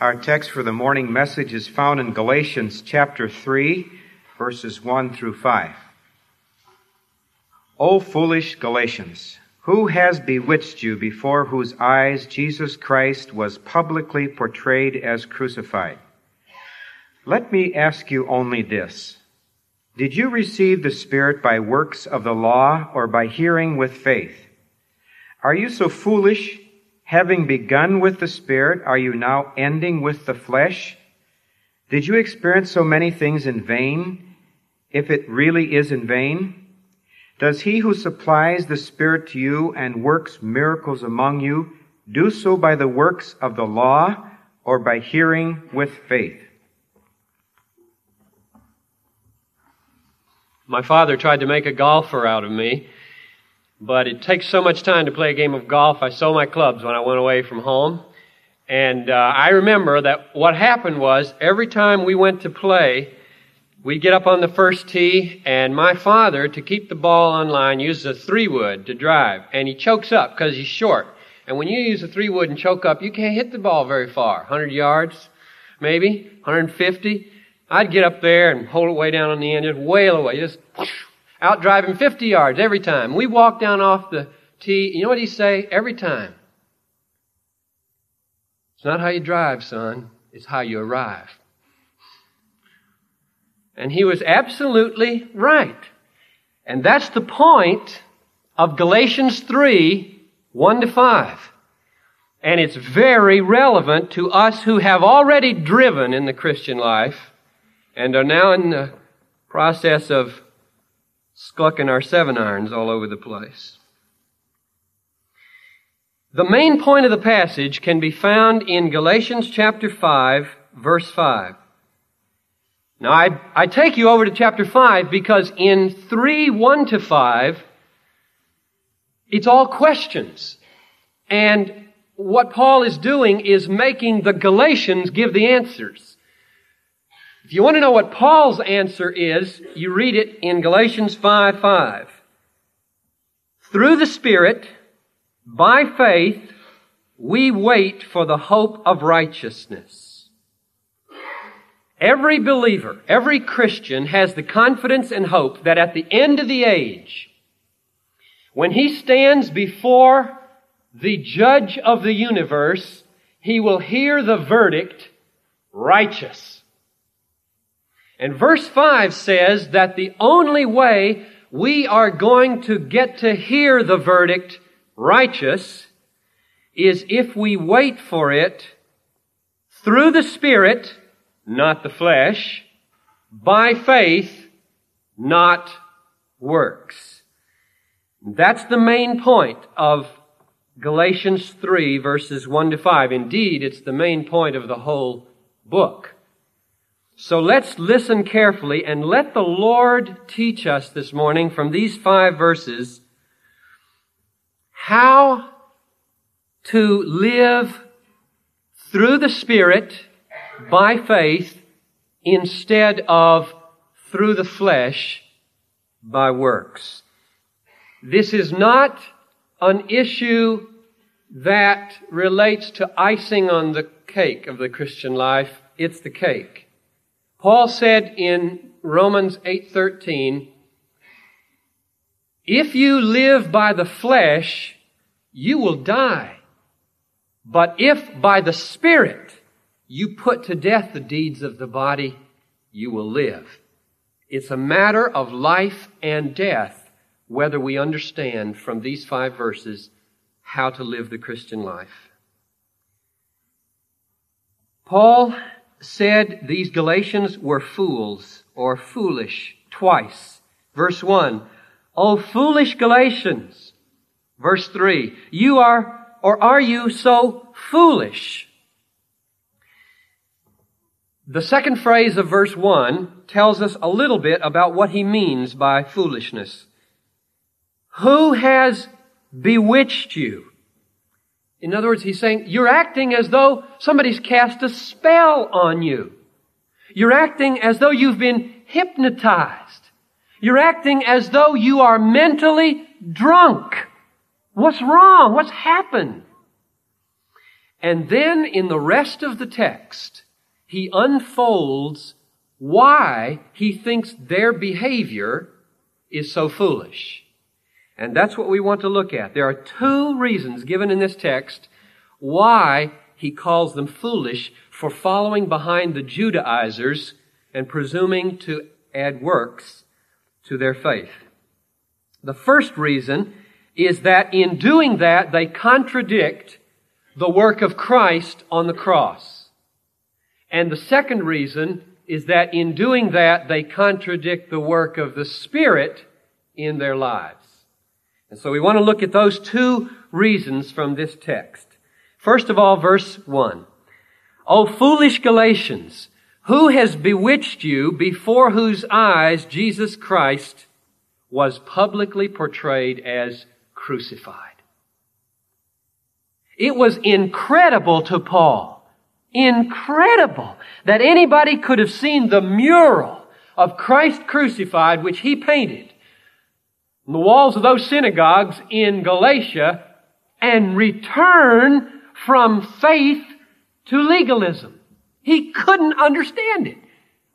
Our text for the morning message is found in Galatians chapter 3, verses 1 through 5. O foolish Galatians, who has bewitched you before whose eyes Jesus Christ was publicly portrayed as crucified? Let me ask you only this. Did you receive the Spirit by works of the law or by hearing with faith? Are you so foolish? Having begun with the Spirit, are you now ending with the flesh? Did you experience so many things in vain, if it really is in vain? Does he who supplies the Spirit to you and works miracles among you do so by the works of the law or by hearing with faith? My father tried to make a golfer out of me. But it takes so much time to play a game of golf. I sold my clubs when I went away from home. And uh, I remember that what happened was every time we went to play, we'd get up on the first tee, and my father, to keep the ball on line, uses a three wood to drive. And he chokes up because he's short. And when you use a three wood and choke up, you can't hit the ball very far 100 yards, maybe, 150. I'd get up there and hold it way down on the end, just wail away, just out driving 50 yards every time. We walk down off the tee. You know what he say? Every time. It's not how you drive, son. It's how you arrive. And he was absolutely right. And that's the point of Galatians 3, 1 to 5. And it's very relevant to us who have already driven in the Christian life and are now in the process of squawking our seven irons all over the place. The main point of the passage can be found in Galatians chapter 5, verse 5. Now, I, I take you over to chapter 5 because in 3, 1 to 5, it's all questions. And what Paul is doing is making the Galatians give the answers. If you want to know what Paul's answer is, you read it in Galatians 5 5. Through the Spirit, by faith, we wait for the hope of righteousness. Every believer, every Christian has the confidence and hope that at the end of the age, when he stands before the judge of the universe, he will hear the verdict, righteous. And verse 5 says that the only way we are going to get to hear the verdict righteous is if we wait for it through the Spirit, not the flesh, by faith, not works. That's the main point of Galatians 3 verses 1 to 5. Indeed, it's the main point of the whole book. So let's listen carefully and let the Lord teach us this morning from these five verses how to live through the Spirit by faith instead of through the flesh by works. This is not an issue that relates to icing on the cake of the Christian life. It's the cake. Paul said in Romans 8:13, if you live by the flesh, you will die. But if by the Spirit you put to death the deeds of the body, you will live. It's a matter of life and death whether we understand from these five verses how to live the Christian life. Paul said these Galatians were fools or foolish twice. Verse 1, O foolish Galatians. Verse 3, you are or are you so foolish? The second phrase of verse 1 tells us a little bit about what he means by foolishness. Who has bewitched you? In other words, he's saying, you're acting as though somebody's cast a spell on you. You're acting as though you've been hypnotized. You're acting as though you are mentally drunk. What's wrong? What's happened? And then in the rest of the text, he unfolds why he thinks their behavior is so foolish. And that's what we want to look at. There are two reasons given in this text why he calls them foolish for following behind the Judaizers and presuming to add works to their faith. The first reason is that in doing that, they contradict the work of Christ on the cross. And the second reason is that in doing that, they contradict the work of the Spirit in their lives. And so we want to look at those two reasons from this text. First of all, verse 1. O foolish Galatians, who has bewitched you before whose eyes Jesus Christ was publicly portrayed as crucified? It was incredible to Paul, incredible that anybody could have seen the mural of Christ crucified which he painted the walls of those synagogues in Galatia and return from faith to legalism. He couldn't understand it.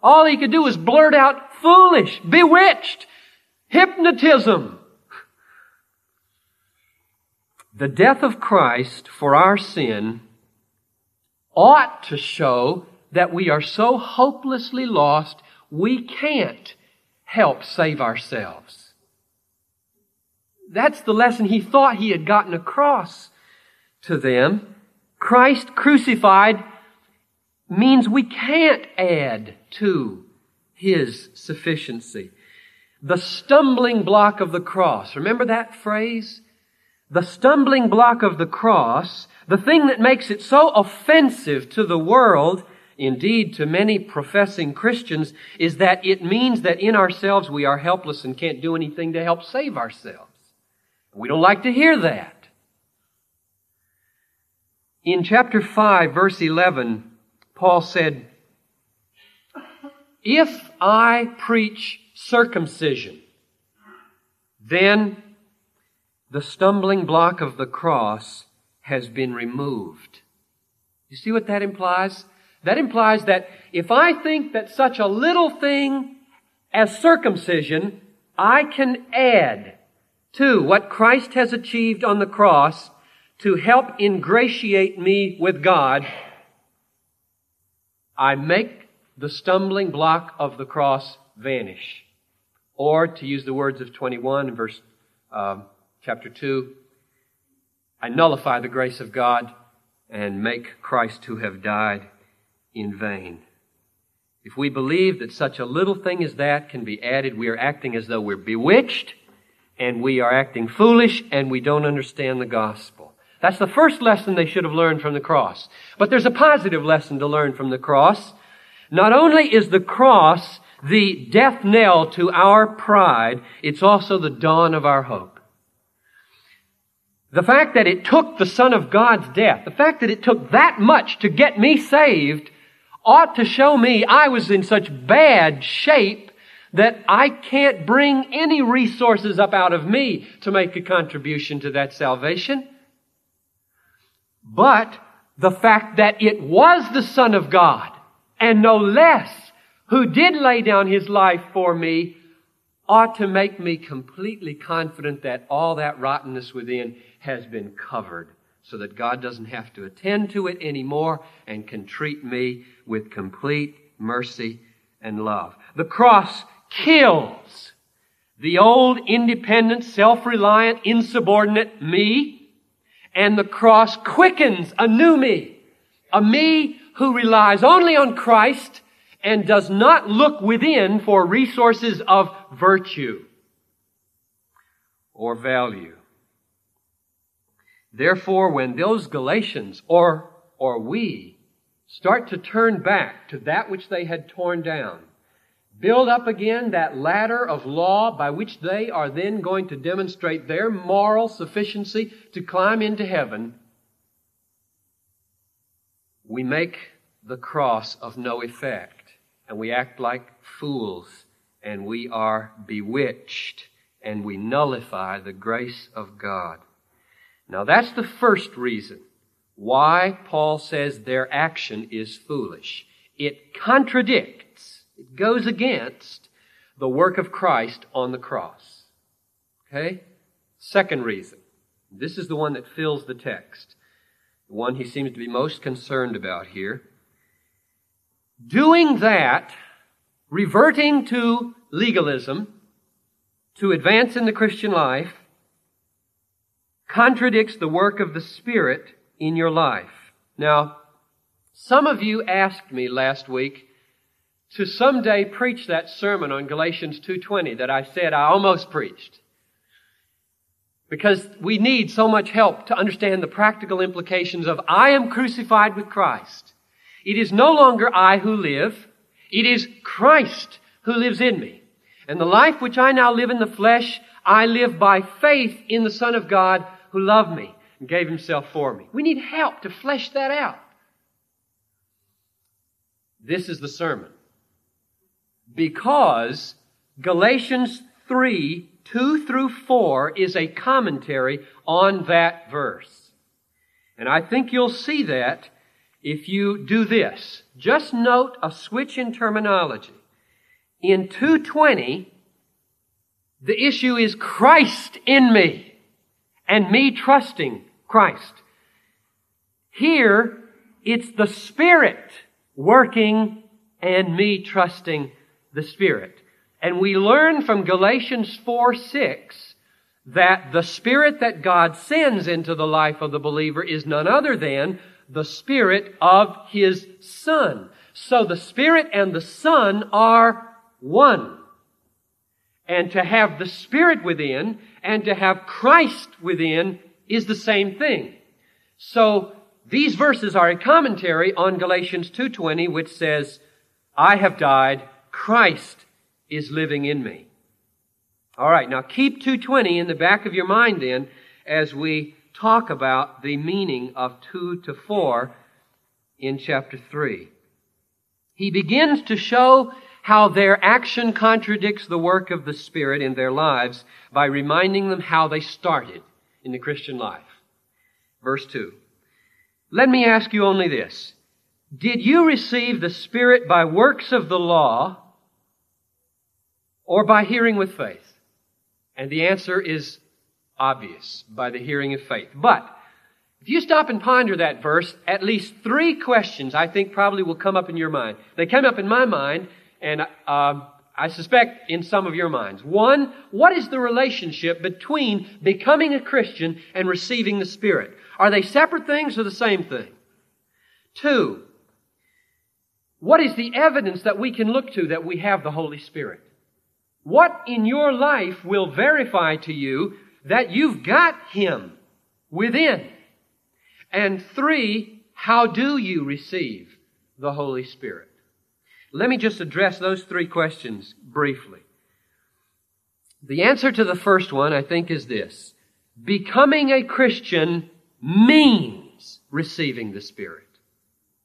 All he could do was blurt out foolish, bewitched, hypnotism. The death of Christ for our sin ought to show that we are so hopelessly lost we can't help save ourselves. That's the lesson he thought he had gotten across to them. Christ crucified means we can't add to his sufficiency. The stumbling block of the cross. Remember that phrase? The stumbling block of the cross, the thing that makes it so offensive to the world, indeed to many professing Christians, is that it means that in ourselves we are helpless and can't do anything to help save ourselves. We don't like to hear that. In chapter 5, verse 11, Paul said, If I preach circumcision, then the stumbling block of the cross has been removed. You see what that implies? That implies that if I think that such a little thing as circumcision I can add to what Christ has achieved on the cross, to help ingratiate me with God, I make the stumbling block of the cross vanish. Or, to use the words of 21 verse um, chapter 2, I nullify the grace of God and make Christ to have died in vain. If we believe that such a little thing as that can be added, we are acting as though we're bewitched and we are acting foolish and we don't understand the gospel. That's the first lesson they should have learned from the cross. But there's a positive lesson to learn from the cross. Not only is the cross the death knell to our pride, it's also the dawn of our hope. The fact that it took the Son of God's death, the fact that it took that much to get me saved, ought to show me I was in such bad shape that I can't bring any resources up out of me to make a contribution to that salvation. But the fact that it was the Son of God, and no less, who did lay down his life for me, ought to make me completely confident that all that rottenness within has been covered so that God doesn't have to attend to it anymore and can treat me with complete mercy and love. The cross kills the old independent, self-reliant, insubordinate me and the cross quickens a new me. A me who relies only on Christ and does not look within for resources of virtue or value. Therefore, when those Galatians or, or we start to turn back to that which they had torn down, build up again that ladder of law by which they are then going to demonstrate their moral sufficiency to climb into heaven, we make the cross of no effect and we act like fools and we are bewitched and we nullify the grace of God. Now that's the first reason why Paul says their action is foolish. It contradicts, it goes against the work of Christ on the cross. Okay? Second reason. This is the one that fills the text. The one he seems to be most concerned about here. Doing that, reverting to legalism, to advance in the Christian life, contradicts the work of the Spirit in your life. Now, some of you asked me last week to someday preach that sermon on Galatians 2.20 that I said I almost preached. Because we need so much help to understand the practical implications of I am crucified with Christ. It is no longer I who live. It is Christ who lives in me. And the life which I now live in the flesh, I live by faith in the Son of God who loved me and gave himself for me. We need help to flesh that out. This is the sermon. Because Galatians 3 2 through 4 is a commentary on that verse. And I think you'll see that if you do this. Just note a switch in terminology. In 220, the issue is Christ in me and me trusting Christ. Here, it's the Spirit working and me trusting the Spirit. And we learn from Galatians 4 6 that the Spirit that God sends into the life of the believer is none other than the Spirit of His Son. So the Spirit and the Son are one. And to have the Spirit within and to have Christ within is the same thing. So these verses are a commentary on Galatians 2:20 which says, "I have died, Christ is living in me. All right, now keep 220 in the back of your mind then as we talk about the meaning of 2 to 4 in chapter 3. He begins to show how their action contradicts the work of the Spirit in their lives by reminding them how they started in the Christian life. Verse 2. Let me ask you only this. Did you receive the Spirit by works of the law or by hearing with faith? And the answer is obvious, by the hearing of faith. But, if you stop and ponder that verse, at least three questions I think probably will come up in your mind. They came up in my mind, and uh, I suspect in some of your minds. One, what is the relationship between becoming a Christian and receiving the Spirit? Are they separate things or the same thing? Two, what is the evidence that we can look to that we have the Holy Spirit? What in your life will verify to you that you've got Him within? And three, how do you receive the Holy Spirit? Let me just address those three questions briefly. The answer to the first one, I think, is this. Becoming a Christian means receiving the Spirit.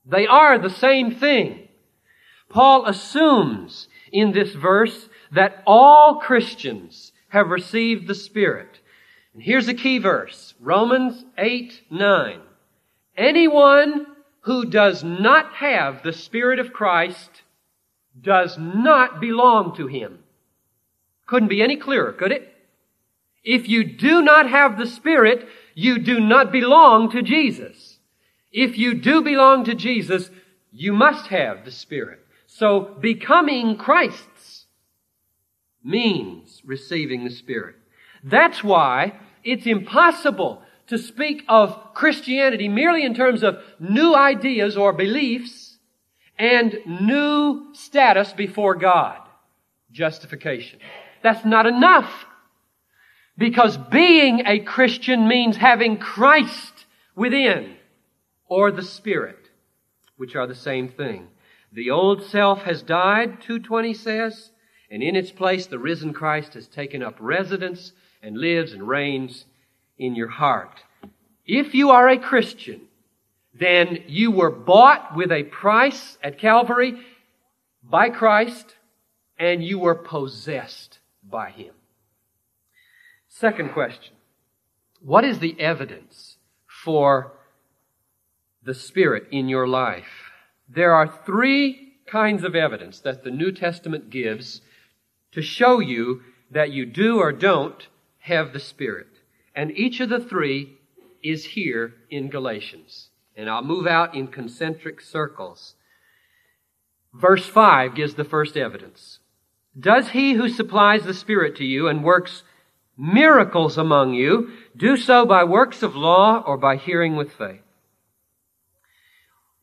They are the same thing. Paul assumes in this verse that all Christians have received the Spirit. And here's a key verse. Romans 8, 9. Anyone who does not have the Spirit of Christ does not belong to Him. Couldn't be any clearer, could it? If you do not have the Spirit, you do not belong to Jesus. If you do belong to Jesus, you must have the Spirit. So becoming Christ's means receiving the Spirit. That's why it's impossible to speak of Christianity merely in terms of new ideas or beliefs and new status before God. Justification. That's not enough. Because being a Christian means having Christ within or the Spirit, which are the same thing. The old self has died, 220 says, and in its place, the risen Christ has taken up residence and lives and reigns in your heart. If you are a Christian, then you were bought with a price at Calvary by Christ, and you were possessed by Him. Second question. What is the evidence for the Spirit in your life. There are three kinds of evidence that the New Testament gives to show you that you do or don't have the Spirit. And each of the three is here in Galatians. And I'll move out in concentric circles. Verse 5 gives the first evidence. Does he who supplies the Spirit to you and works miracles among you do so by works of law or by hearing with faith?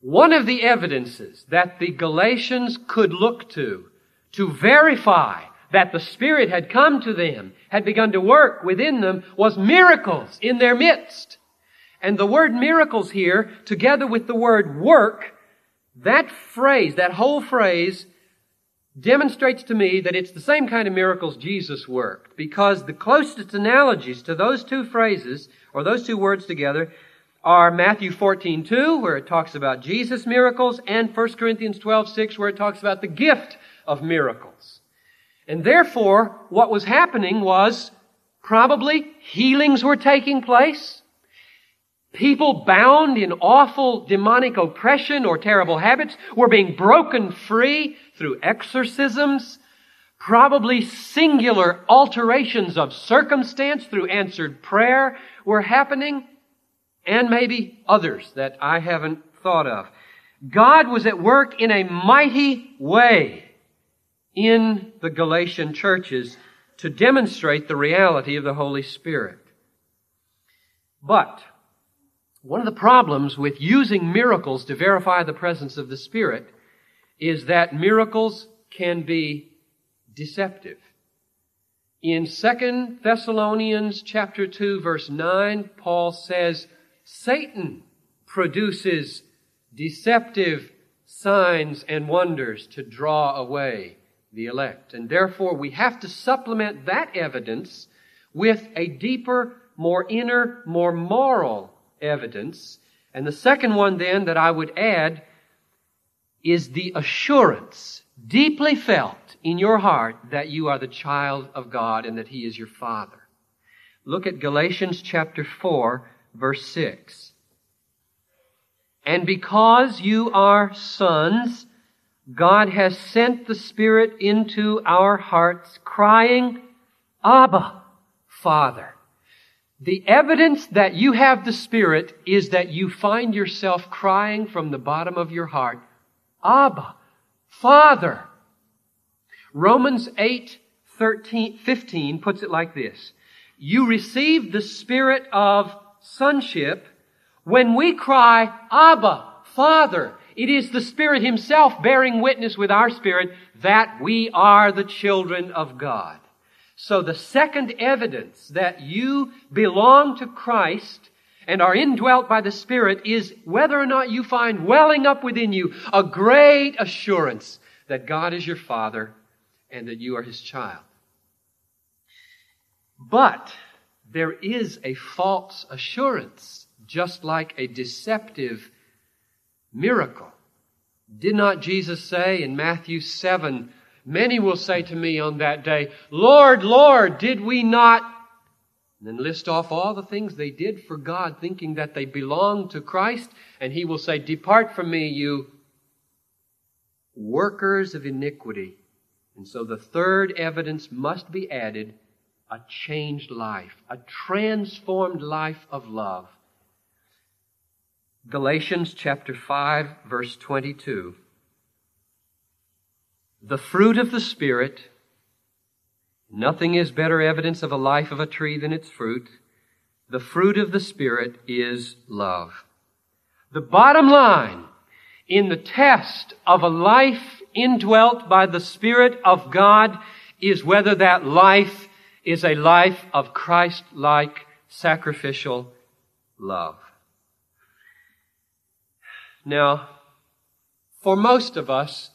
One of the evidences that the Galatians could look to to verify that the Spirit had come to them, had begun to work within them, was miracles in their midst. And the word miracles here, together with the word work, that phrase, that whole phrase, demonstrates to me that it's the same kind of miracles Jesus worked. Because the closest analogies to those two phrases, or those two words together, are Matthew 14, 2, where it talks about Jesus' miracles, and 1 Corinthians 12, 6, where it talks about the gift of miracles. And therefore, what was happening was probably healings were taking place. People bound in awful demonic oppression or terrible habits were being broken free through exorcisms. Probably singular alterations of circumstance through answered prayer were happening. And maybe others that I haven't thought of. God was at work in a mighty way in the Galatian churches to demonstrate the reality of the Holy Spirit. But one of the problems with using miracles to verify the presence of the Spirit is that miracles can be deceptive. In 2 Thessalonians chapter 2 verse 9, Paul says, Satan produces deceptive signs and wonders to draw away the elect. And therefore, we have to supplement that evidence with a deeper, more inner, more moral evidence. And the second one then that I would add is the assurance deeply felt in your heart that you are the child of God and that He is your Father. Look at Galatians chapter 4 verse 6. And because you are sons, God has sent the Spirit into our hearts, crying, Abba, Father. The evidence that you have the Spirit is that you find yourself crying from the bottom of your heart, Abba, Father. Romans 8, 13, 15 puts it like this. You received the Spirit of sonship when we cry, Abba, Father. It is the Spirit Himself bearing witness with our spirit that we are the children of God. So the second evidence that you belong to Christ and are indwelt by the Spirit is whether or not you find welling up within you a great assurance that God is your Father and that you are His child. But there is a false assurance, just like a deceptive miracle. Did not Jesus say in Matthew 7, Many will say to me on that day, Lord, Lord, did we not? And then list off all the things they did for God, thinking that they belonged to Christ. And he will say, Depart from me, you workers of iniquity. And so the third evidence must be added a changed life, a transformed life of love. Galatians chapter 5 verse 22. The fruit of the Spirit, nothing is better evidence of a life of a tree than its fruit. The fruit of the Spirit is love. The bottom line in the test of a life indwelt by the Spirit of God is whether that life is a life of Christ-like sacrificial love. Now, for most of us,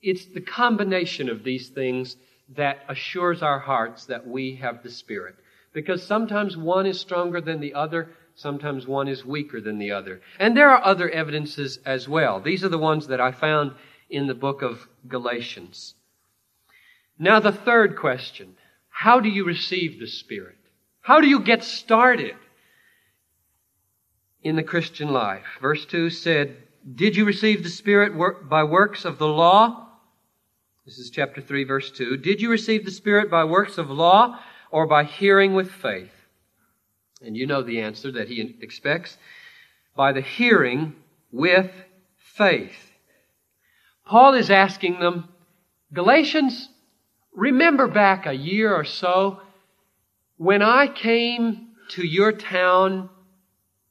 it's the combination of these things that assures our hearts that we have the Spirit. Because sometimes one is stronger than the other, sometimes one is weaker than the other. And there are other evidences as well. These are the ones that I found in the book of Galatians. Now, the third question how do you receive the Spirit? How do you get started? in the Christian life. Verse 2 said, Did you receive the Spirit by works of the law? This is chapter 3, verse 2. Did you receive the Spirit by works of law or by hearing with faith? And you know the answer that he expects by the hearing with faith. Paul is asking them, Galatians, remember back a year or so when I came to your town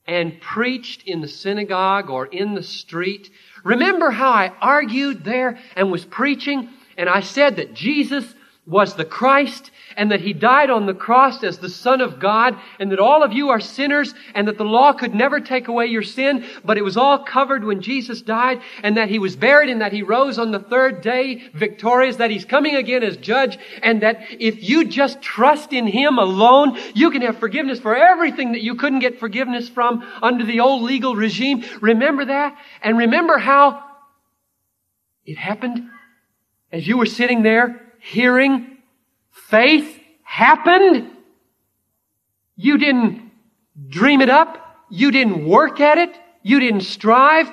and preached in the synagogue or in the street. Remember how I argued there and was preaching and I said that Jesus was the Christ and that he died on the cross as the Son of God and that all of you are sinners and that the law could never take away your sin, but it was all covered when Jesus died and that he was buried and that he rose on the third day victorious, that he's coming again as judge and that if you just trust in him alone, you can have forgiveness for everything that you couldn't get forgiveness from under the old legal regime. Remember that? And remember how it happened as you were sitting there hearing faith happened. You didn't dream it up. You didn't work at it. You didn't strive.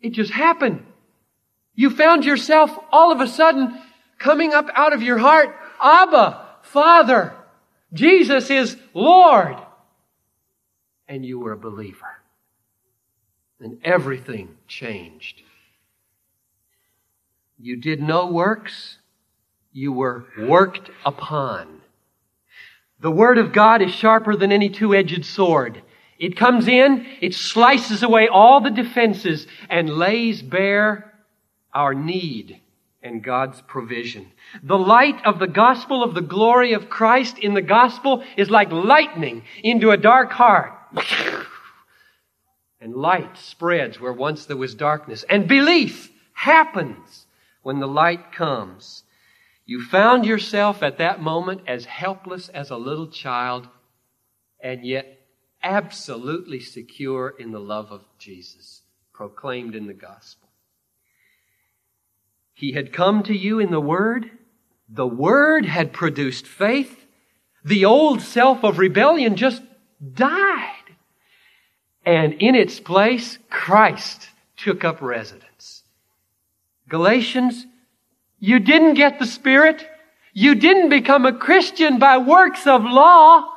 It just happened. You found yourself all of a sudden coming up out of your heart, Abba, Father, Jesus is Lord. And you were a believer. And everything changed. You did no works. You were worked upon. The Word of God is sharper than any two-edged sword. It comes in, it slices away all the defenses and lays bare our need and God's provision. The light of the gospel of the glory of Christ in the gospel is like lightning into a dark heart. And light spreads where once there was darkness. And belief happens when the light comes, you found yourself at that moment as helpless as a little child and yet absolutely secure in the love of Jesus proclaimed in the gospel. He had come to you in the Word. The Word had produced faith. The old self of rebellion just died. And in its place, Christ took up residence. Galatians, you didn't get the Spirit. You didn't become a Christian by works of law.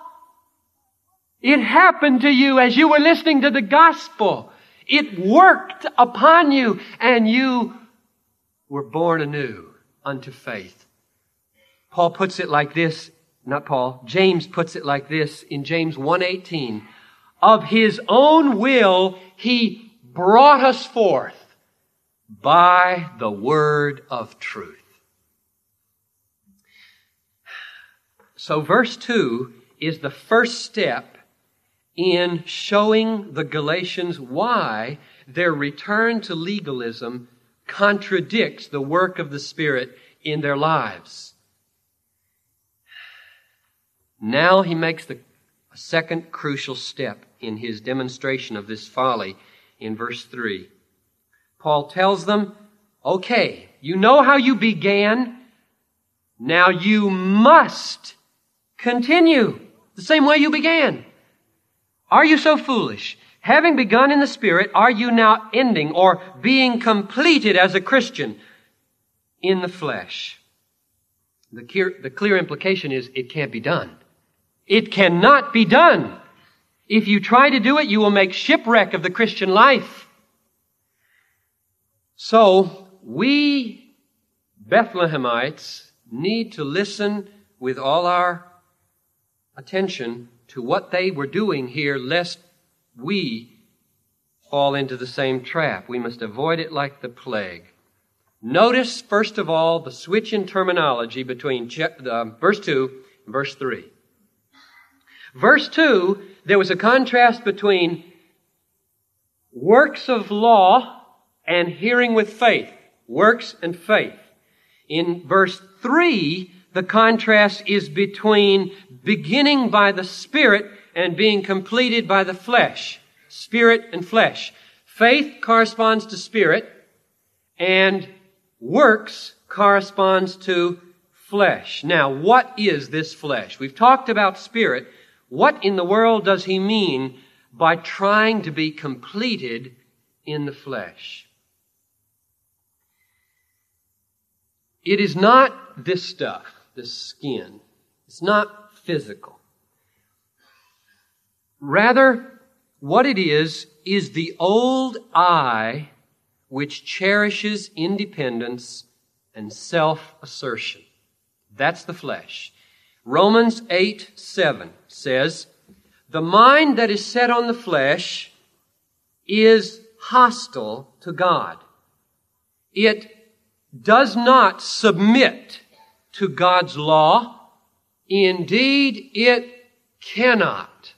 It happened to you as you were listening to the gospel. It worked upon you and you were born anew unto faith. Paul puts it like this, not Paul, James puts it like this in James 1:18. Of his own will he brought us forth by the word of truth. So verse 2 is the first step in showing the Galatians why their return to legalism contradicts the work of the Spirit in their lives. Now he makes the second crucial step in his demonstration of this folly in verse 3. Paul tells them, okay, you know how you began. Now you must continue the same way you began. Are you so foolish? Having begun in the Spirit, are you now ending or being completed as a Christian in the flesh? The clear, the clear implication is it can't be done. It cannot be done. If you try to do it, you will make shipwreck of the Christian life. So, we Bethlehemites need to listen with all our attention to what they were doing here, lest we fall into the same trap. We must avoid it like the plague. Notice, first of all, the switch in terminology between uh, verse 2 and verse 3. Verse 2, there was a contrast between works of law and hearing with faith. Works and faith. In verse 3, the contrast is between beginning by the Spirit and being completed by the flesh. Spirit and flesh. Faith corresponds to Spirit and works corresponds to flesh. Now, what is this flesh? We've talked about Spirit. What in the world does he mean by trying to be completed in the flesh. It is not this stuff, this skin. It's not physical. Rather, what it is, is the old I which cherishes independence and self assertion. That's the flesh. Romans 8 7 says, The mind that is set on the flesh is hostile to God. It does not submit to God's law. Indeed, it cannot.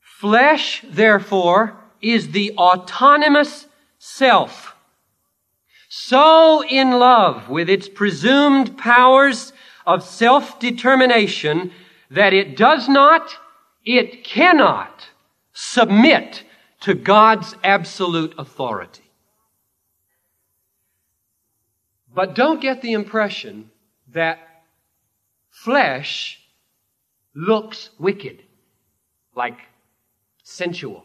Flesh, therefore, is the autonomous self. So in love with its presumed powers of self-determination that it does not, it cannot submit to God's absolute authority. But don't get the impression that flesh looks wicked, like sensual.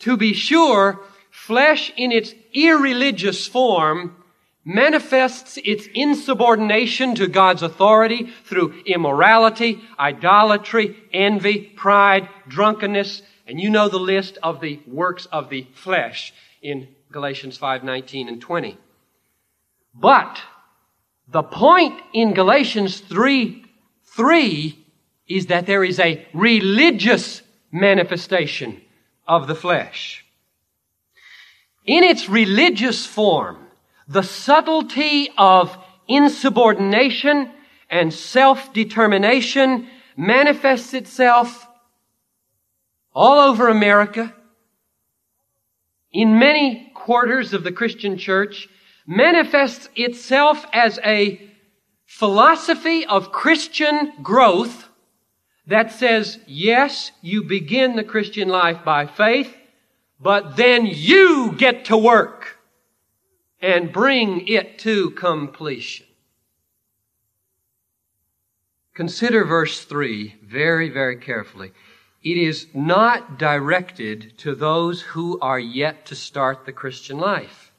To be sure, flesh in its irreligious form manifests its insubordination to God's authority through immorality, idolatry, envy, pride, drunkenness, and you know the list of the works of the flesh in Galatians 5:19 and 20. But the point in Galatians 3 3 is that there is a religious manifestation of the flesh. In its religious form, the subtlety of insubordination and self-determination manifests itself all over America, in many quarters of the Christian church, manifests itself as a philosophy of Christian growth that says, yes, you begin the Christian life by faith, but then you get to work and bring it to completion. Consider verse 3 very, very carefully. It is not directed to those who are yet to start the Christian life.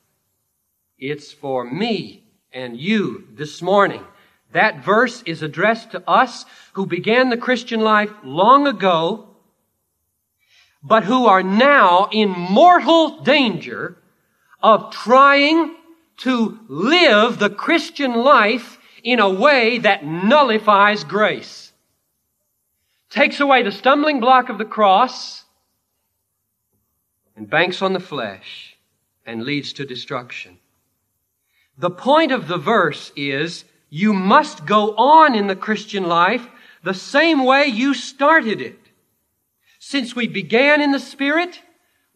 It's for me and you this morning. That verse is addressed to us who began the Christian life long ago, but who are now in mortal danger of trying to live the Christian life in a way that nullifies grace. Takes away the stumbling block of the cross and banks on the flesh and leads to destruction. The point of the verse is you must go on in the Christian life the same way you started it. Since we began in the Spirit,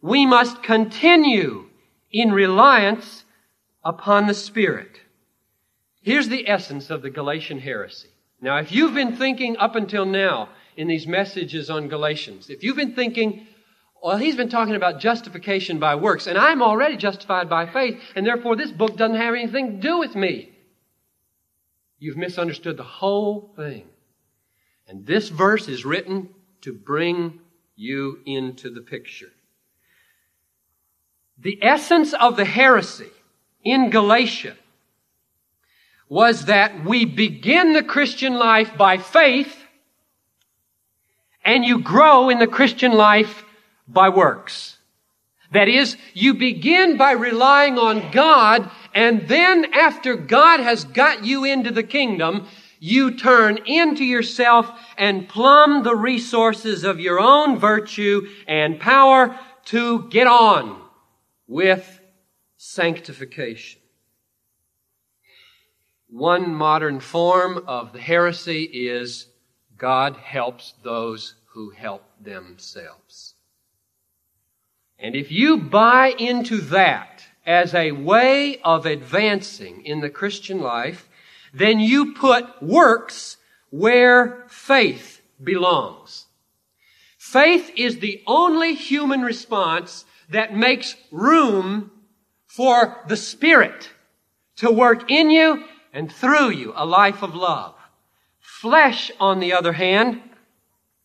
we must continue in reliance upon the Spirit. Here's the essence of the Galatian heresy. Now, if you've been thinking up until now in these messages on Galatians, if you've been thinking, well, he's been talking about justification by works, and I'm already justified by faith, and therefore this book doesn't have anything to do with me. You've misunderstood the whole thing. And this verse is written to bring you into the picture. The essence of the heresy in Galatia was that we begin the Christian life by faith and you grow in the Christian life by works. That is, you begin by relying on God and then after God has got you into the kingdom, you turn into yourself and plumb the resources of your own virtue and power to get on with sanctification. One modern form of the heresy is God helps those who help themselves. And if you buy into that, as a way of advancing in the Christian life, then you put works where faith belongs. Faith is the only human response that makes room for the Spirit to work in you and through you a life of love. Flesh, on the other hand,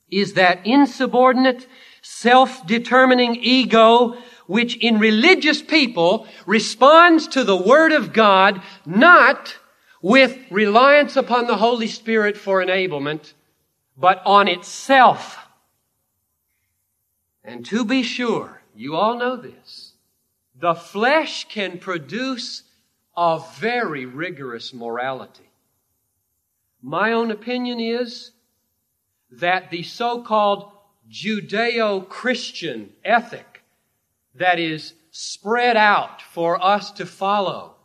is that insubordinate, self-determining ego which in religious people responds to the Word of God not with reliance upon the Holy Spirit for enablement, but on itself. And to be sure, you all know this, the flesh can produce a very rigorous morality. My own opinion is that the so-called Judeo-Christian ethic that is spread out for us to follow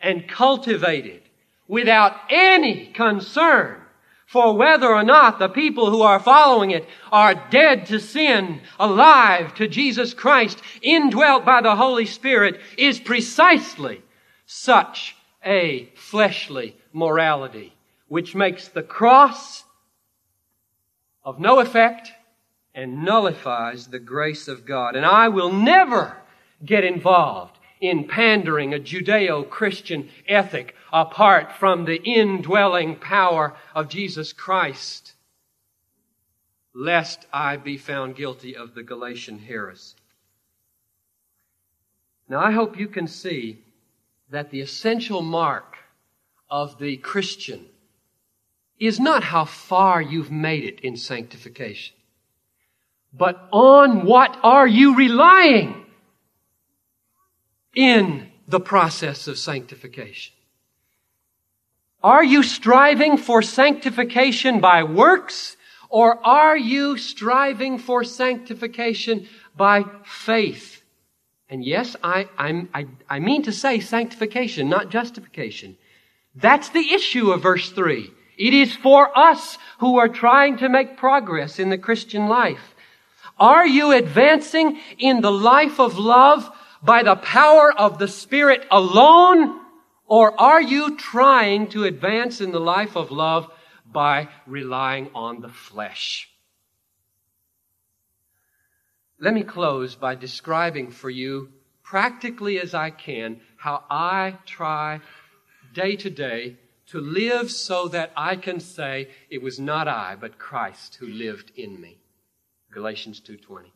and cultivated without any concern for whether or not the people who are following it are dead to sin, alive to Jesus Christ, indwelt by the Holy Spirit, is precisely such a fleshly morality, which makes the cross of no effect and nullifies the grace of God. And I will never get involved in pandering a Judeo Christian ethic apart from the indwelling power of Jesus Christ, lest I be found guilty of the Galatian heresy. Now, I hope you can see that the essential mark of the Christian is not how far you've made it in sanctification, but on what are you relying in the process of sanctification? Are you striving for sanctification by works or are you striving for sanctification by faith? And yes, I, I, I mean to say sanctification, not justification. That's the issue of verse 3. It is for us who are trying to make progress in the Christian life. Are you advancing in the life of love by the power of the Spirit alone? Or are you trying to advance in the life of love by relying on the flesh? Let me close by describing for you, practically as I can, how I try day to day to live so that I can say it was not I, but Christ who lived in me. Galatians 2:20.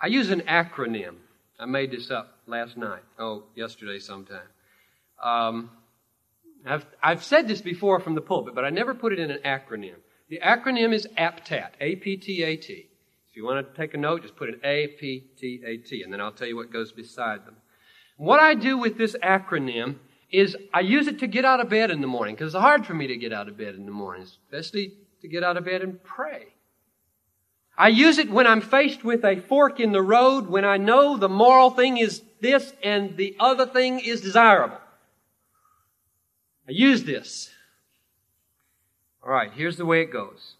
I use an acronym. I made this up last night. Oh, yesterday sometime. Um, I've, I've said this before from the pulpit, but I never put it in an acronym. The acronym is APTAT, A-P-T-A-T. If you want to take a note, just put an A-P-T-A-T, and then I'll tell you what goes beside them. What I do with this acronym is I use it to get out of bed in the morning, because it's hard for me to get out of bed in the morning, especially to get out of bed and pray. I use it when I'm faced with a fork in the road, when I know the moral thing is this and the other thing is desirable. I use this. All right, here's the way it goes.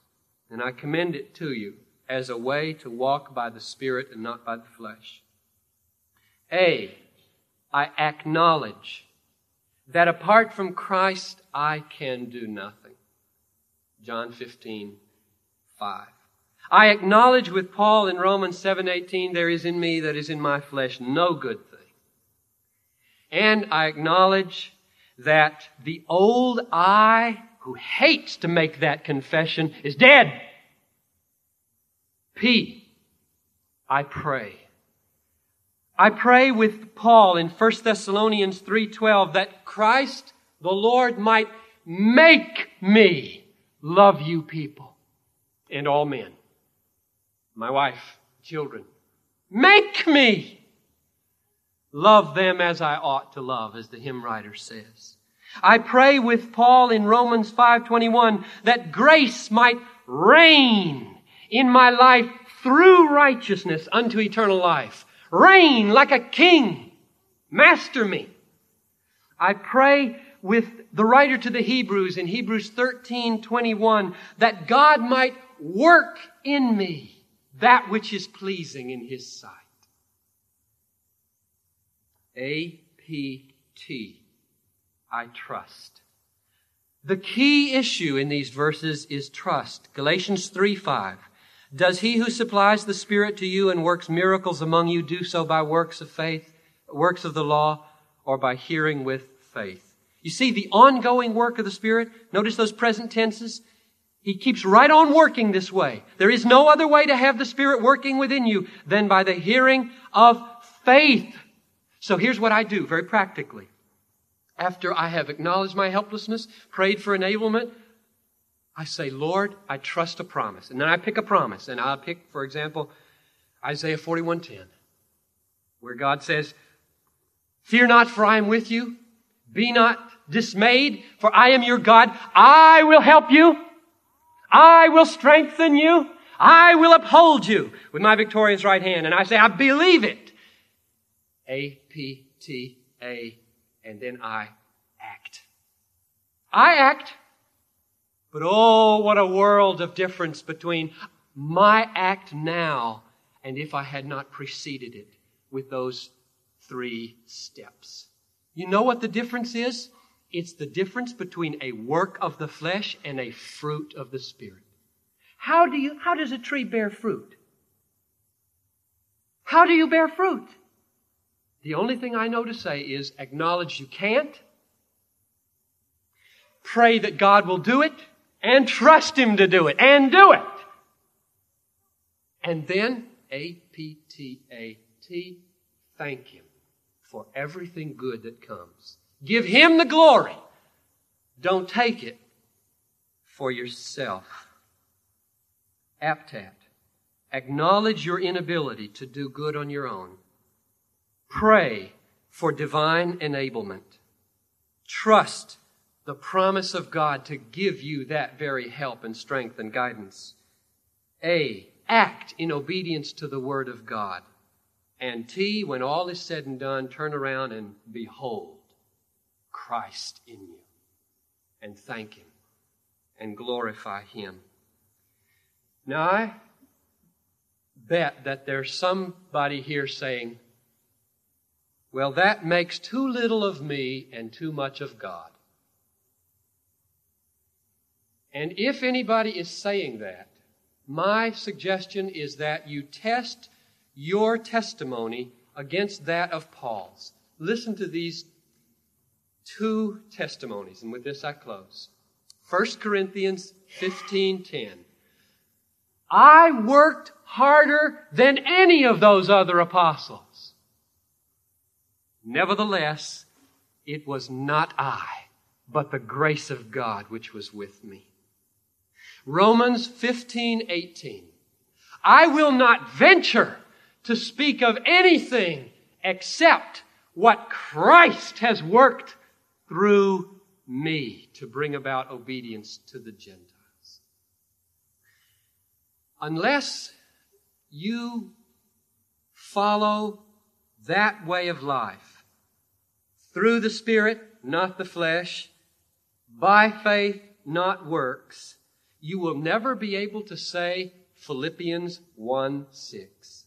And I commend it to you as a way to walk by the Spirit and not by the flesh. A, I acknowledge that apart from Christ, I can do nothing. John 15, 5. I acknowledge with Paul in Romans 7:18 there is in me that is in my flesh no good thing. And I acknowledge that the old I who hates to make that confession is dead. P. I pray. I pray with Paul in 1 Thessalonians 3:12 that Christ the Lord might make me love you people and all men. My wife, children. Make me Love them as I ought to love, as the hymn writer says. I pray with Paul in Romans 5:21 that grace might reign in my life through righteousness unto eternal life. Reign like a king. Master me. I pray with the writer to the Hebrews in Hebrews 13:21 that God might work in me that which is pleasing in his sight. A P T. I trust. The key issue in these verses is trust. Galatians 3 5. Does he who supplies the Spirit to you and works miracles among you do so by works of faith, works of the law, or by hearing with faith? You see the ongoing work of the Spirit? Notice those present tenses. He keeps right on working this way. There is no other way to have the Spirit working within you than by the hearing of faith. So here's what I do very practically. After I have acknowledged my helplessness, prayed for enablement, I say, Lord, I trust a promise. And then I pick a promise. And I'll pick, for example, Isaiah 41:10, where God says, Fear not, for I am with you. Be not dismayed, for I am your God. I will help you. I will strengthen you. I will uphold you with my victorious right hand. And I say, I believe it. A P T A, and then I act. I act. But oh, what a world of difference between my act now and if I had not preceded it with those three steps. You know what the difference is? It's the difference between a work of the flesh and a fruit of the Spirit. How do you, how does a tree bear fruit? How do you bear fruit? The only thing I know to say is acknowledge you can't, pray that God will do it, and trust Him to do it, and do it. And then, A P T A T, thank Him for everything good that comes. Give Him the glory. Don't take it for yourself. Aptat. Acknowledge your inability to do good on your own. Pray for divine enablement. Trust the promise of God to give you that very help and strength and guidance. A. Act in obedience to the Word of God. And T, when all is said and done, turn around and behold Christ in you. And thank Him and glorify Him. Now, I bet that there's somebody here saying, well, that makes too little of me and too much of God. And if anybody is saying that, my suggestion is that you test your testimony against that of Paul's. Listen to these two testimonies, and with this I close. 1 Corinthians 15:10. I worked harder than any of those other apostles. Nevertheless, it was not I, but the grace of God which was with me. Romans 15:18. I will not venture to speak of anything except what Christ has worked through me to bring about obedience to the Gentiles. Unless you follow that way of life through the Spirit, not the flesh, by faith, not works, you will never be able to say Philippians 1 6.